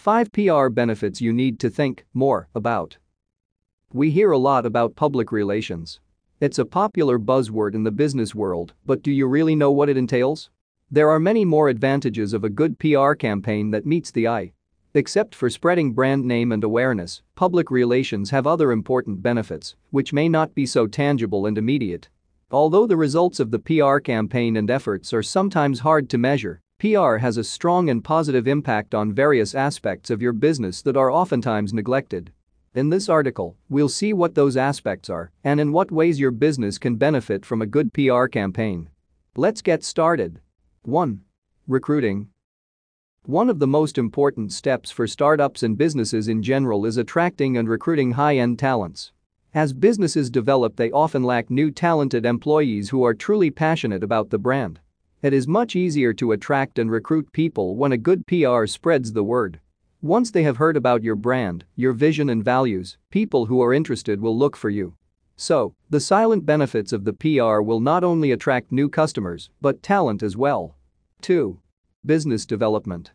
5 PR benefits you need to think more about. We hear a lot about public relations. It's a popular buzzword in the business world, but do you really know what it entails? There are many more advantages of a good PR campaign that meets the eye. Except for spreading brand name and awareness, public relations have other important benefits, which may not be so tangible and immediate. Although the results of the PR campaign and efforts are sometimes hard to measure, PR has a strong and positive impact on various aspects of your business that are oftentimes neglected. In this article, we'll see what those aspects are and in what ways your business can benefit from a good PR campaign. Let's get started. 1. Recruiting. One of the most important steps for startups and businesses in general is attracting and recruiting high-end talents. As businesses develop they often lack new talented employees who are truly passionate about the brand. It is much easier to attract and recruit people when a good PR spreads the word. Once they have heard about your brand, your vision and values, people who are interested will look for you. So, the silent benefits of the PR will not only attract new customers, but talent as well. 2. Business development.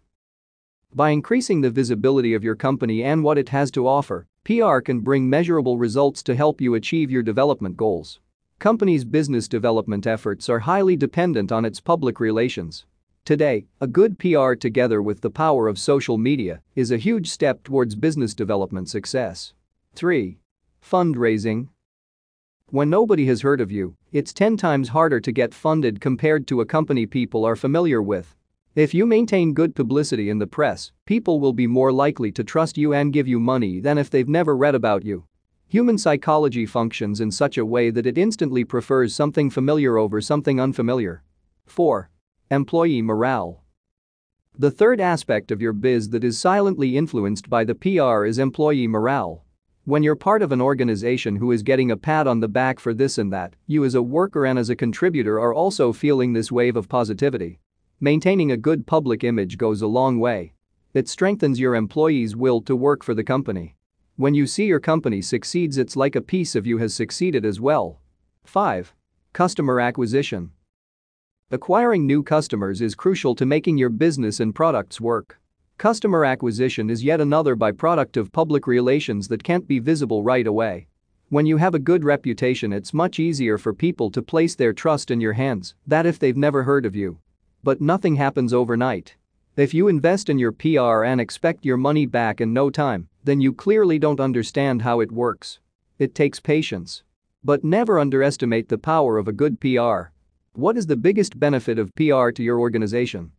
By increasing the visibility of your company and what it has to offer, PR can bring measurable results to help you achieve your development goals. Companies' business development efforts are highly dependent on its public relations. Today, a good PR together with the power of social media is a huge step towards business development success. 3. Fundraising. When nobody has heard of you, it's 10 times harder to get funded compared to a company people are familiar with. If you maintain good publicity in the press, people will be more likely to trust you and give you money than if they've never read about you. Human psychology functions in such a way that it instantly prefers something familiar over something unfamiliar. 4. Employee morale. The third aspect of your biz that is silently influenced by the PR is employee morale. When you're part of an organization who is getting a pat on the back for this and that, you as a worker and as a contributor are also feeling this wave of positivity. Maintaining a good public image goes a long way. It strengthens your employees' will to work for the company. When you see your company succeeds it's like a piece of you has succeeded as well. 5. Customer acquisition. Acquiring new customers is crucial to making your business and products work. Customer acquisition is yet another byproduct of public relations that can't be visible right away. When you have a good reputation it's much easier for people to place their trust in your hands, that if they've never heard of you. But nothing happens overnight. If you invest in your PR and expect your money back in no time, then you clearly don't understand how it works. It takes patience. But never underestimate the power of a good PR. What is the biggest benefit of PR to your organization?